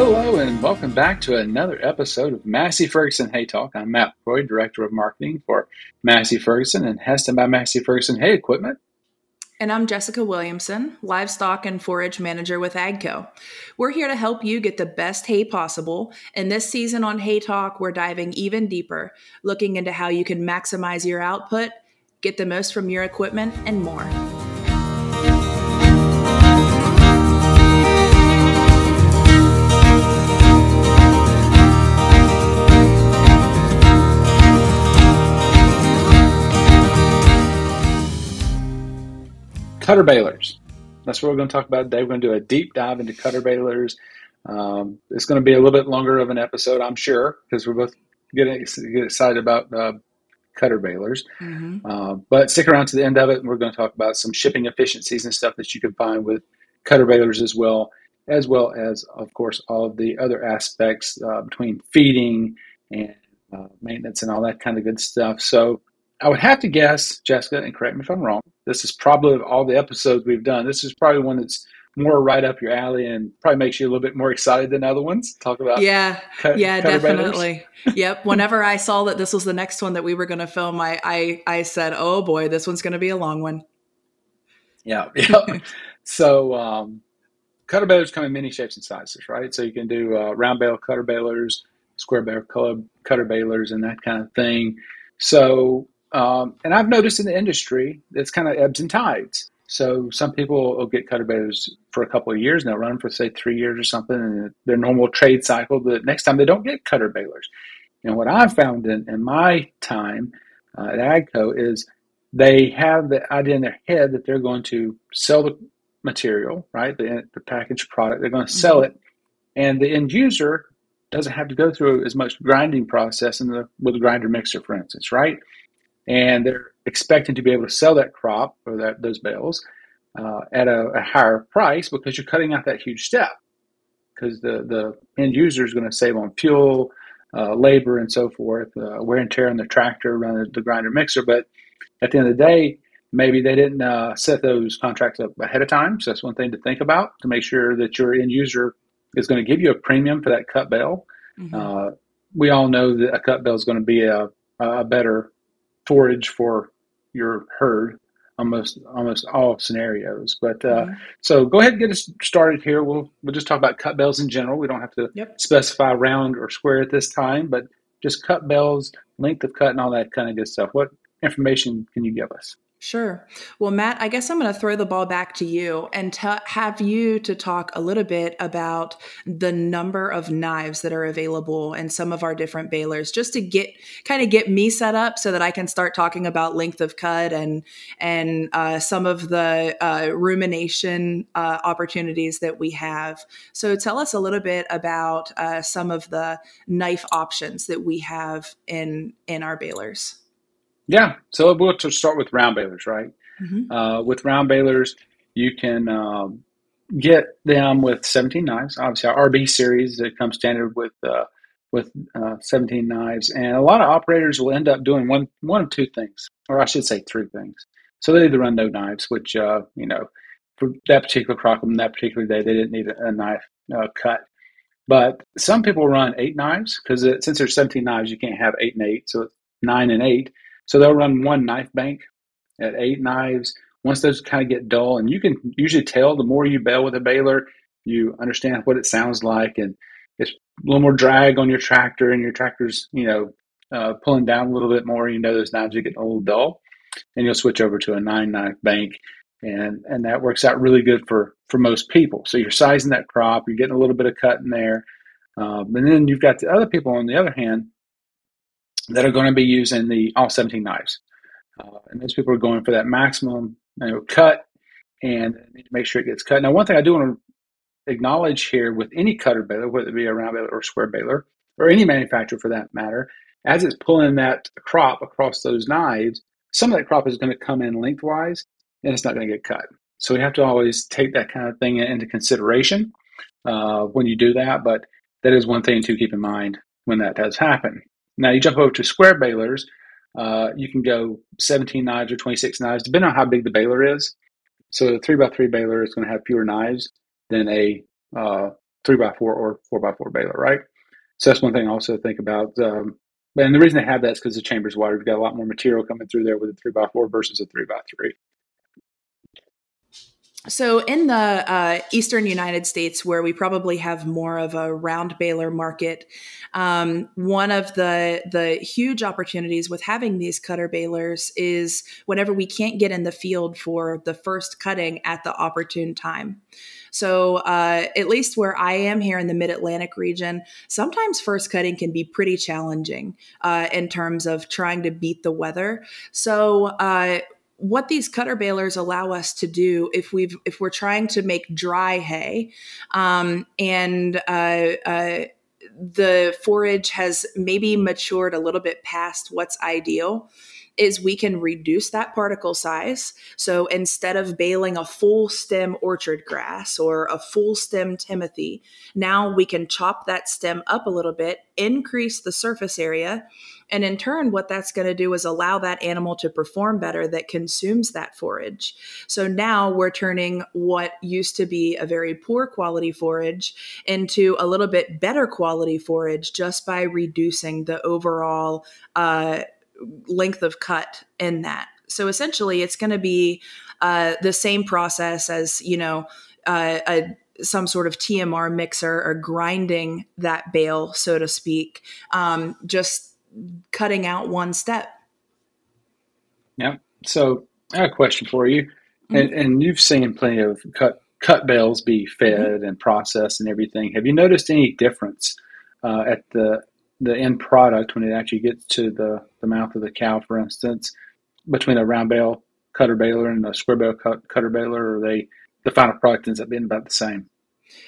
Hello, and welcome back to another episode of Massey Ferguson Hay Talk. I'm Matt Freud, Director of Marketing for Massey Ferguson and Hesston by Massey Ferguson Hay Equipment. And I'm Jessica Williamson, Livestock and Forage Manager with AGCO. We're here to help you get the best hay possible. And this season on Hay Talk, we're diving even deeper, looking into how you can maximize your output, get the most from your equipment, and more. Cutter balers. That's what we're going to talk about today. We're going to do a deep dive into cutter balers. Um, it's going to be a little bit longer of an episode, I'm sure, because we're both getting get excited about uh, cutter balers. Mm-hmm. Uh, but stick around to the end of it, and we're going to talk about some shipping efficiencies and stuff that you can find with cutter balers as well, as well as, of course, all of the other aspects uh, between feeding and uh, maintenance and all that kind of good stuff. So I would have to guess, Jessica, and correct me if I'm wrong. This is probably of all the episodes we've done. This is probably one that's more right up your alley and probably makes you a little bit more excited than other ones. Talk about yeah, cut, yeah, definitely. yep. Whenever I saw that this was the next one that we were going to film, I I I said, oh boy, this one's going to be a long one. Yeah, yeah. so um, cutter balers come in many shapes and sizes, right? So you can do uh, round bale cutter balers, square bale cutter balers, and that kind of thing. So um, and I've noticed in the industry it's kind of ebbs and tides. So some people will get cutter balers for a couple of years and they'll run for say three years or something, and their normal trade cycle. The next time they don't get cutter balers. And what I've found in, in my time uh, at AGCO is they have the idea in their head that they're going to sell the material, right, the, the packaged product. They're going to sell mm-hmm. it, and the end user doesn't have to go through as much grinding process in the, with a grinder mixer, for instance, right? And they're expecting to be able to sell that crop or that those bales uh, at a, a, higher price because you're cutting out that huge step because the, the end user is going to save on fuel, uh, labor, and so forth, uh, wear and tear on the tractor, run the, the, grinder mixer. But at the end of the day, maybe they didn't uh, set those contracts up ahead of time. So that's one thing to think about to make sure that your end user is going to give you a premium for that cut bale. Mm-hmm. Uh, we all know that a cut bale is going to be a, a better forage for your herd almost almost all scenarios. But uh, mm-hmm. so go ahead and get us started here. We'll we'll just talk about cut bells in general. We don't have to yep. specify round or square at this time, but just cut bells, length of cut, and all that kind of good stuff. What information can you give us? Sure. Well, Matt, I guess I'm going to throw the ball back to you and t- have you to talk a little bit about the number of knives that are available in some of our different balers, just to get kind of get me set up so that I can start talking about length of cut and and uh, some of the uh, rumination uh, opportunities that we have. So, tell us a little bit about uh, some of the knife options that we have in in our balers. Yeah. So we'll start with round balers, right? Mm-hmm. Uh, with round balers, you can um, get them with 17 knives. Obviously, our RB series that comes standard with uh, with uh, 17 knives, and a lot of operators will end up doing one one of two things, or I should say three things. So they either run no knives, which uh, you know for that particular on that particular day they didn't need a, a knife uh, cut. But some people run eight knives because since there's 17 knives, you can't have eight and eight, so it's nine and eight. So they'll run one knife bank at eight knives. Once those kind of get dull, and you can usually tell the more you bail with a baler, you understand what it sounds like, and it's a little more drag on your tractor, and your tractor's you know uh, pulling down a little bit more. You know those knives are getting a little dull, and you'll switch over to a nine knife bank, and and that works out really good for for most people. So you're sizing that crop, you're getting a little bit of cut in there, um, and then you've got the other people on the other hand that are going to be using the all 17 knives. Uh, and those people are going for that maximum you know, cut and make sure it gets cut. Now, one thing I do want to acknowledge here with any cutter baler, whether it be a round baler or square baler, or any manufacturer for that matter, as it's pulling that crop across those knives, some of that crop is going to come in lengthwise and it's not going to get cut. So we have to always take that kind of thing into consideration uh, when you do that. But that is one thing to keep in mind when that does happen. Now you jump over to square balers. Uh, you can go 17 knives or 26 knives, depending on how big the baler is. So a three by three baler is going to have fewer knives than a uh, three by four or four by four baler, right? So that's one thing I also think about. Um, and the reason they have that is because the chamber's wider. You've got a lot more material coming through there with a three by four versus a three by three. So, in the uh, eastern United States, where we probably have more of a round baler market, um, one of the the huge opportunities with having these cutter balers is whenever we can't get in the field for the first cutting at the opportune time. So, uh, at least where I am here in the Mid Atlantic region, sometimes first cutting can be pretty challenging uh, in terms of trying to beat the weather. So, uh, what these cutter balers allow us to do if we've if we're trying to make dry hay um, and uh, uh, the forage has maybe matured a little bit past what's ideal is we can reduce that particle size. So instead of baling a full stem orchard grass or a full stem timothy, now we can chop that stem up a little bit, increase the surface area, and in turn, what that's going to do is allow that animal to perform better that consumes that forage. So now we're turning what used to be a very poor quality forage into a little bit better quality forage just by reducing the overall uh, length of cut in that. So essentially, it's going to be uh, the same process as you know uh, a some sort of TMR mixer or grinding that bale, so to speak, um, just cutting out one step. Yeah. So I have a question for you, mm-hmm. and, and you've seen plenty of cut cut bales be fed mm-hmm. and processed and everything. Have you noticed any difference uh, at the the end product when it actually gets to the, the mouth of the cow, for instance, between a round bale cutter baler and a square bale cut, cutter baler, or they the final product ends up being about the same?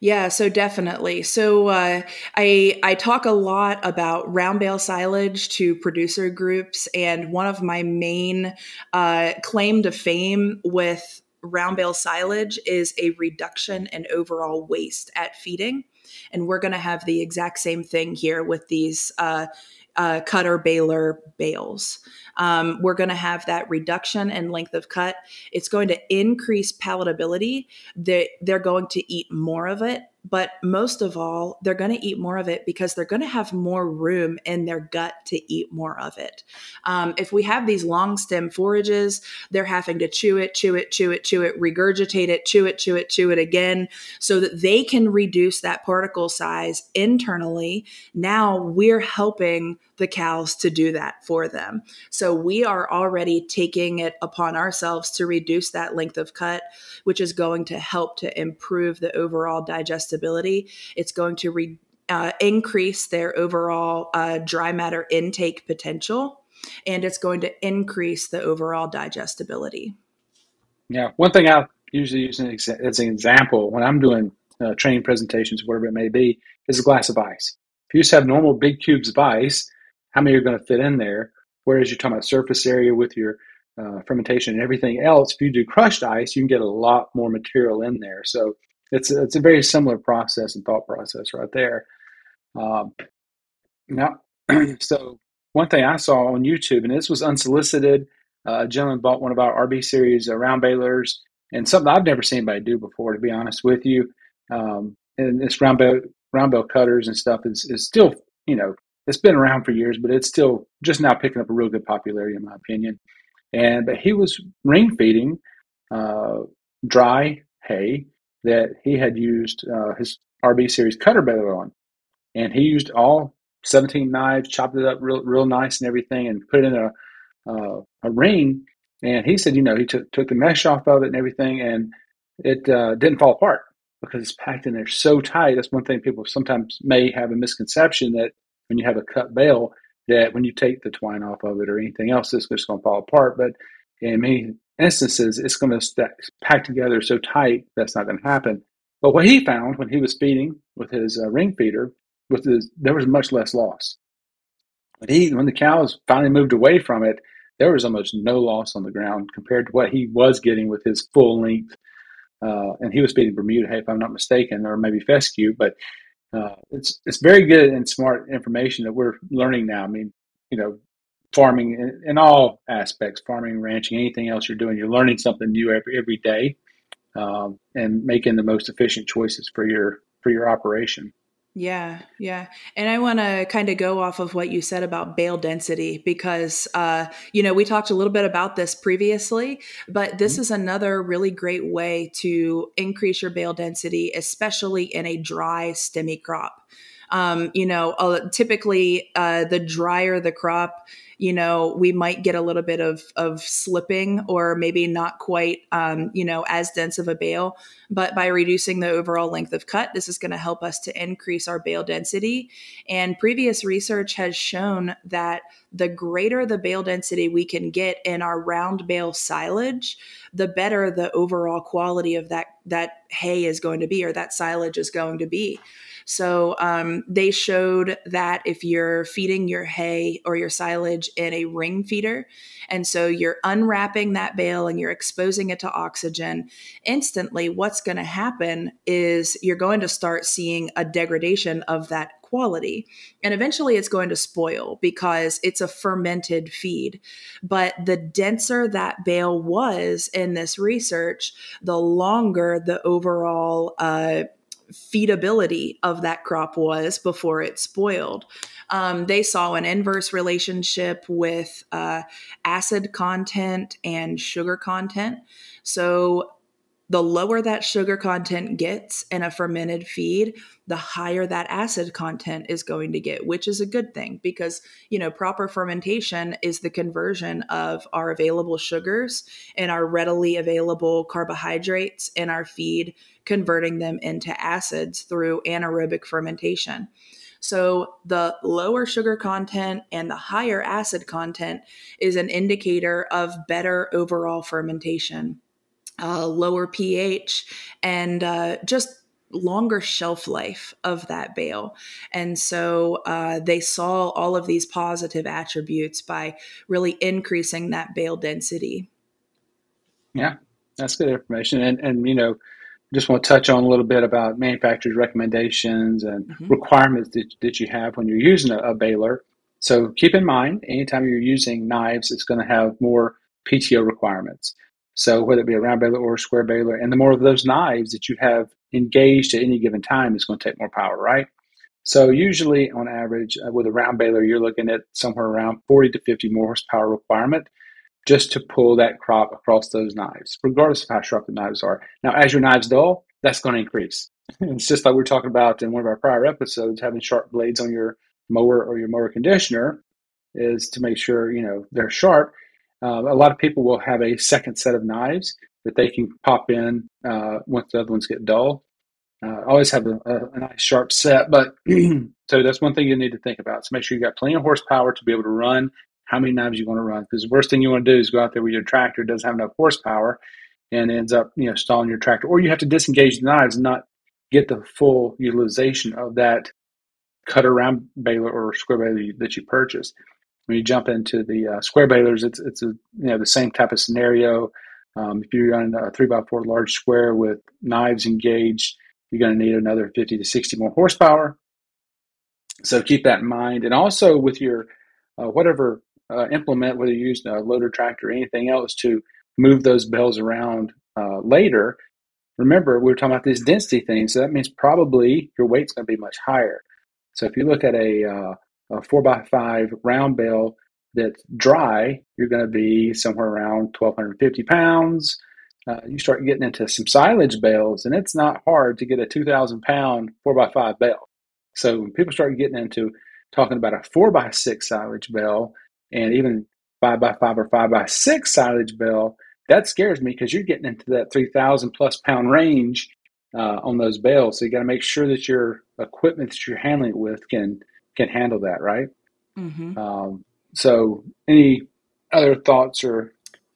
Yeah, so definitely. So uh, I I talk a lot about round bale silage to producer groups, and one of my main uh, claim to fame with round bale silage is a reduction in overall waste at feeding. And we're going to have the exact same thing here with these uh, uh, cutter baler bales. Um, we're going to have that reduction in length of cut. It's going to increase palatability. They, they're going to eat more of it but most of all, they're going to eat more of it because they're going to have more room in their gut to eat more of it. Um, if we have these long stem forages, they're having to chew it, chew it, chew it, chew it, regurgitate it, chew it, chew it, chew it again so that they can reduce that particle size internally. Now we're helping the cows to do that for them. So we are already taking it upon ourselves to reduce that length of cut, which is going to help to improve the overall digestibility. It's going to re, uh, increase their overall uh, dry matter intake potential, and it's going to increase the overall digestibility. Yeah, one thing I usually use as an example when I'm doing uh, training presentations, whatever it may be, is a glass of ice. If you just have normal big cubes of ice, how many are going to fit in there. Whereas you're talking about surface area with your uh, fermentation and everything else, if you do crushed ice, you can get a lot more material in there. So it's a, it's a very similar process and thought process right there. Um, now, so one thing I saw on YouTube, and this was unsolicited, uh, a gentleman bought one of our RB series uh, round balers, and something I've never seen anybody do before, to be honest with you. Um, and this round bale round bale cutters and stuff is is still you know it's been around for years, but it's still just now picking up a real good popularity, in my opinion. And but he was ring feeding uh, dry hay that he had used uh, his RB series cutter baler on, and he used all 17 knives, chopped it up real real nice and everything, and put it in a uh, a ring. And he said, you know, he took took the mesh off of it and everything, and it uh, didn't fall apart because it's packed in there so tight. That's one thing people sometimes may have a misconception that when you have a cut bale that when you take the twine off of it or anything else, it's just going to fall apart. But in many instances, it's going to stack, pack together so tight that's not going to happen. But what he found when he was feeding with his uh, ring feeder with his, there was much less loss. But he, when the cows finally moved away from it, there was almost no loss on the ground compared to what he was getting with his full length. Uh, and he was feeding Bermuda hay, if I'm not mistaken, or maybe fescue. But uh, it's it's very good and smart information that we're learning now. I mean, you know, farming in, in, all aspects, farming, ranching, anything else you're doing, you're learning something new every every day, um, and making the most efficient choices for your for your operation. Yeah, yeah. And I want to kind of go off of what you said about bale density because, uh, you know, we talked a little bit about this previously, but this mm-hmm. is another really great way to increase your bale density, especially in a dry, stemmy crop. Um, you know, uh, typically uh, the drier the crop, you know, we might get a little bit of of slipping or maybe not quite, um, you know, as dense of a bale. But by reducing the overall length of cut, this is going to help us to increase our bale density. And previous research has shown that the greater the bale density we can get in our round bale silage, the better the overall quality of that that hay is going to be or that silage is going to be. So um, they showed that if you're feeding your hay or your silage in a ring feeder, and so you're unwrapping that bale and you're exposing it to oxygen, instantly what's going to happen is you're going to start seeing a degradation of that quality. And eventually it's going to spoil because it's a fermented feed. But the denser that bale was in this research, the longer the overall uh, feedability of that crop was before it spoiled. Um, they saw an inverse relationship with uh, acid content and sugar content. So the lower that sugar content gets in a fermented feed, the higher that acid content is going to get, which is a good thing because, you know, proper fermentation is the conversion of our available sugars and our readily available carbohydrates in our feed, converting them into acids through anaerobic fermentation. So, the lower sugar content and the higher acid content is an indicator of better overall fermentation uh, lower pH, and uh, just longer shelf life of that bale. And so uh, they saw all of these positive attributes by really increasing that bale density. Yeah, that's good information. And, and you know, just want to touch on a little bit about manufacturers' recommendations and mm-hmm. requirements that, that you have when you're using a, a baler. So keep in mind, anytime you're using knives, it's going to have more PTO requirements. So whether it be a round baler or a square baler, and the more of those knives that you have engaged at any given time is going to take more power, right? So usually, on average, uh, with a round baler, you're looking at somewhere around 40 to 50 more horsepower requirement just to pull that crop across those knives, regardless of how sharp the knives are. Now, as your knives dull, that's going to increase. it's just like we are talking about in one of our prior episodes, having sharp blades on your mower or your mower conditioner is to make sure you know they're sharp uh, a lot of people will have a second set of knives that they can pop in uh, once the other ones get dull. Uh, always have a, a, a, nice sharp set, but so that's one thing you need to think about. So make sure you got plenty of horsepower to be able to run how many knives you want to run. Because the worst thing you want to do is go out there with your tractor doesn't have enough horsepower and ends up you know stalling your tractor, or you have to disengage the knives and not get the full utilization of that cutter round baler or square baler that you purchased when you jump into the uh, square balers, it's it's a, you know the same type of scenario. Um, if you're on a three by four large square with knives engaged, you're going to need another 50 to 60 more horsepower. So keep that in mind, and also with your uh, whatever uh, implement, whether you use a loader tractor or anything else to move those bales around uh, later. Remember, we were talking about these density things, so that means probably your weight's going to be much higher. So if you look at a uh, a four by five round bale that's dry, you're going to be somewhere around 1,250 pounds. Uh, you start getting into some silage bales, and it's not hard to get a 2,000 pound four by five bale. So when people start getting into talking about a four by six silage bale and even five by five or five by six silage bale, that scares me because you're getting into that 3,000 plus pound range uh, on those bales. So you got to make sure that your equipment that you're handling it with can can handle that, right? Mm-hmm. Um, so, any other thoughts or?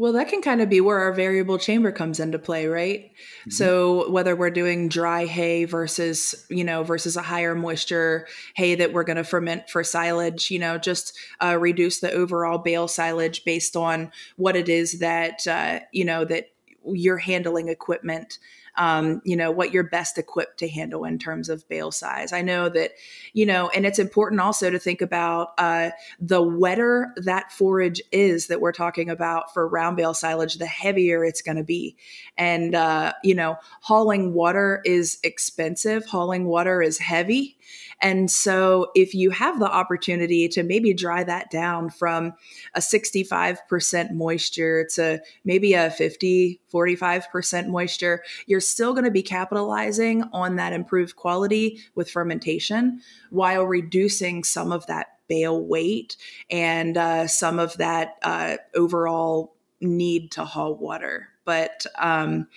Well, that can kind of be where our variable chamber comes into play, right? Mm-hmm. So whether we're doing dry hay versus, you know, versus a higher moisture hay that we're going to ferment for silage, you know, just uh, reduce the overall bale silage based on what it is that, uh, you know, that you're handling equipment um, you know, what you're best equipped to handle in terms of bale size. I know that, you know, and it's important also to think about uh, the wetter that forage is that we're talking about for round bale silage, the heavier it's going to be. And, uh, you know, hauling water is expensive, hauling water is heavy. And so, if you have the opportunity to maybe dry that down from a 65% moisture to maybe a 50, 45% moisture, you're still going to be capitalizing on that improved quality with fermentation while reducing some of that bale weight and uh, some of that uh, overall need to haul water. But um,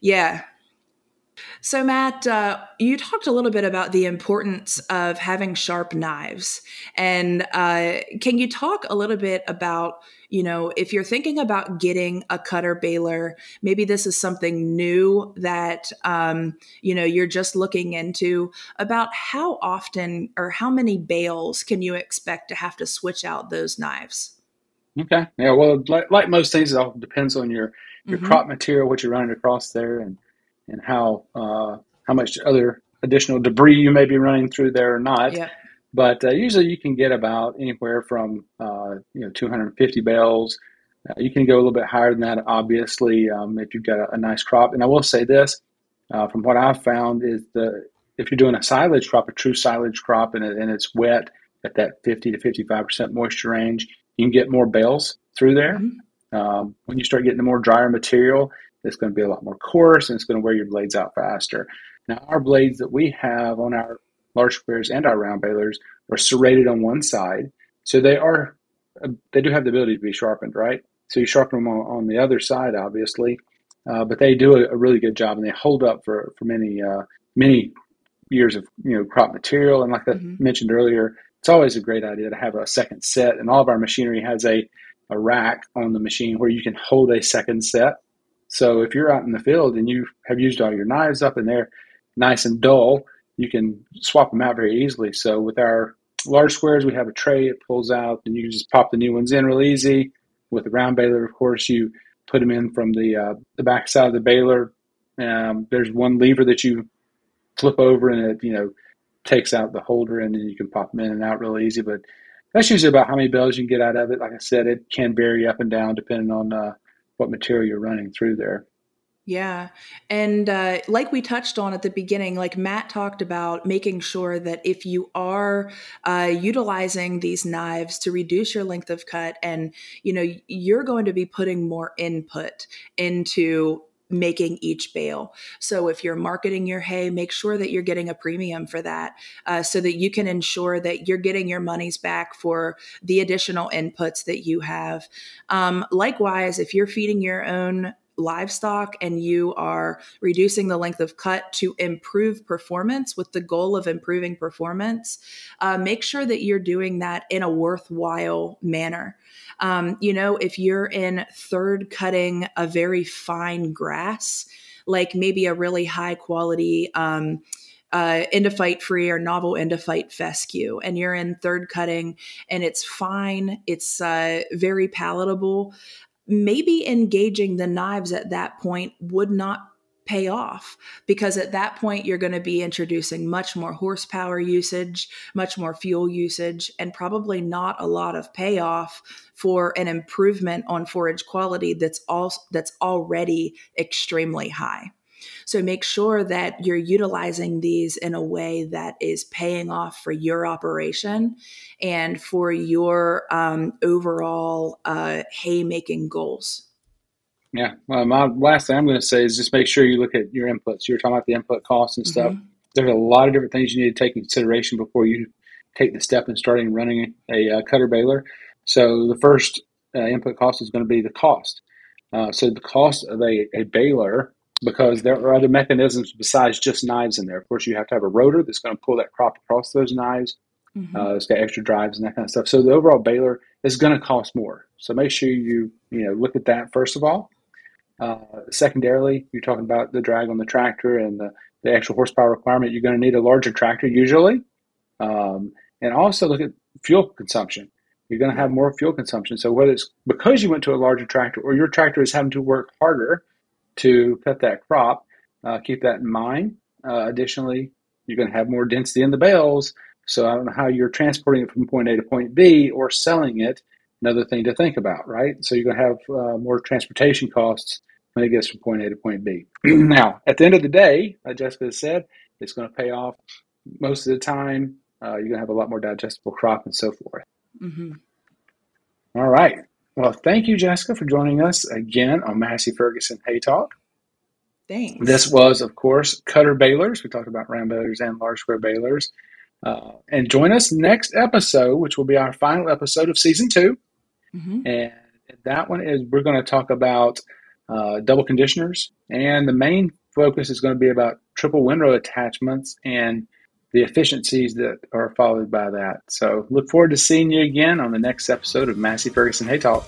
yeah, so, Matt, uh, you talked a little bit about the importance of having sharp knives. And uh, can you talk a little bit about, you know, if you're thinking about getting a cutter baler, maybe this is something new that, um, you know, you're just looking into, about how often or how many bales can you expect to have to switch out those knives? Okay. Yeah. Well, like, like most things, it all depends on your, your mm-hmm. crop material, what you're running across there. And, and how uh, how much other additional debris you may be running through there or not. Yeah. But uh, usually you can get about anywhere from uh, you know 250 bales. Uh, you can go a little bit higher than that, obviously, um, if you've got a, a, nice crop. And I will say this, uh, from what I've found, is the if you're doing a silage crop, a true silage crop, and, it, and it's wet at that 50 to 55 percent moisture range, you can get more bales through there. Mm-hmm. Um, when you start getting the more drier material, it's going to be a lot more coarse and it's going to wear your blades out faster. Now, our blades that we have on our large squares and our round balers are serrated on one side. So they are, they do have the ability to be sharpened, right? So you sharpen them on, on the other side, obviously, uh, but they do a, a, really good job and they hold up for, for many, uh, many years of, you know, crop material. And like mm-hmm. I mentioned earlier, it's always a great idea to have a second set and all of our machinery has a, a rack on the machine where you can hold a second set so if you're out in the field and you have used all your knives up and they're nice and dull, you can swap them out very easily. So with our large squares, we have a tray it pulls out, and you can just pop the new ones in real easy. With the round baler, of course, you put them in from the uh, the back side of the baler. Um, there's one lever that you flip over, and it you know takes out the holder, and then you can pop them in and out real easy. But that's usually about how many bales you can get out of it. Like I said, it can vary up and down depending on uh, what material you're running through there. Yeah. And uh, like we touched on at the beginning, like Matt talked about making sure that if you are uh, utilizing these knives to reduce your length of cut and, you know, you're going to be putting more input into making each bale. So if you're marketing your hay, make sure that you're getting a premium for that uh, so that you can ensure that you're getting your monies back for the additional inputs that you have. Um, likewise, if you're feeding your own livestock and you are reducing the length of cut to improve performance with the goal of improving performance, uh, make sure that you're doing that in a worthwhile manner. Um, you know, if you're in third cutting a very fine grass, like maybe a really high quality, um, uh, endophyte free or novel endophyte fescue, and you're in third cutting and it's fine, it's uh, very palatable maybe engaging the knives at that point would not pay off because at that point you're going to be introducing much more horsepower usage, much more fuel usage, and probably not a lot of payoff for an improvement on forage quality that's all that's already extremely high. So make sure that you're utilizing these in a way that is paying off for your operation and for your um, overall uh, hay making goals. Yeah. Well, my last thing I'm going to say is just make sure you look at your inputs. You were talking about the input costs and stuff. Mm-hmm. There's a lot of different things you need to take in consideration before you take the step in starting running a, a uh, cutter baler. So the first uh, input cost is going to be the cost. Uh, so the cost of a, a baler because there are other mechanisms besides just knives in there. Of course, you have to have a rotor that's going to pull that crop across those knives. Mm-hmm. Uh, it's got extra drives and that kind of stuff. So the overall baler is going to cost more. So make sure you you know look at that first of all. Uh, secondarily, you're talking about the drag on the tractor and the, the actual horsepower requirement. You're going to need a larger tractor usually, um, and also look at fuel consumption. You're going to have more fuel consumption. So whether it's because you went to a larger tractor or your tractor is having to work harder to cut that crop, uh, keep that in mind. Uh, additionally, you're going to have more density in the bales. So I don't know how you're transporting it from point A to point B or selling it. Another thing to think about, right? So you're going to have uh, more transportation costs when it gets from point A to point B. now, at the end of the day, like Jessica said, it's going to pay off most of the time. Uh, you're going to have a lot more digestible crop and so forth. Mm-hmm. All right. Well, thank you, Jessica, for joining us again on Massey Ferguson Hay Talk. Thanks. This was, of course, cutter balers. We talked about round balers and large square balers. Uh, and join us next episode, which will be our final episode of season 2 mm-hmm. And that one is we're going to talk about uh, double conditioners. And the main focus is going to be about triple windrow attachments and the efficiencies that are followed by that. So look forward to seeing you again on the next episode of Massey Ferguson Hay Talk.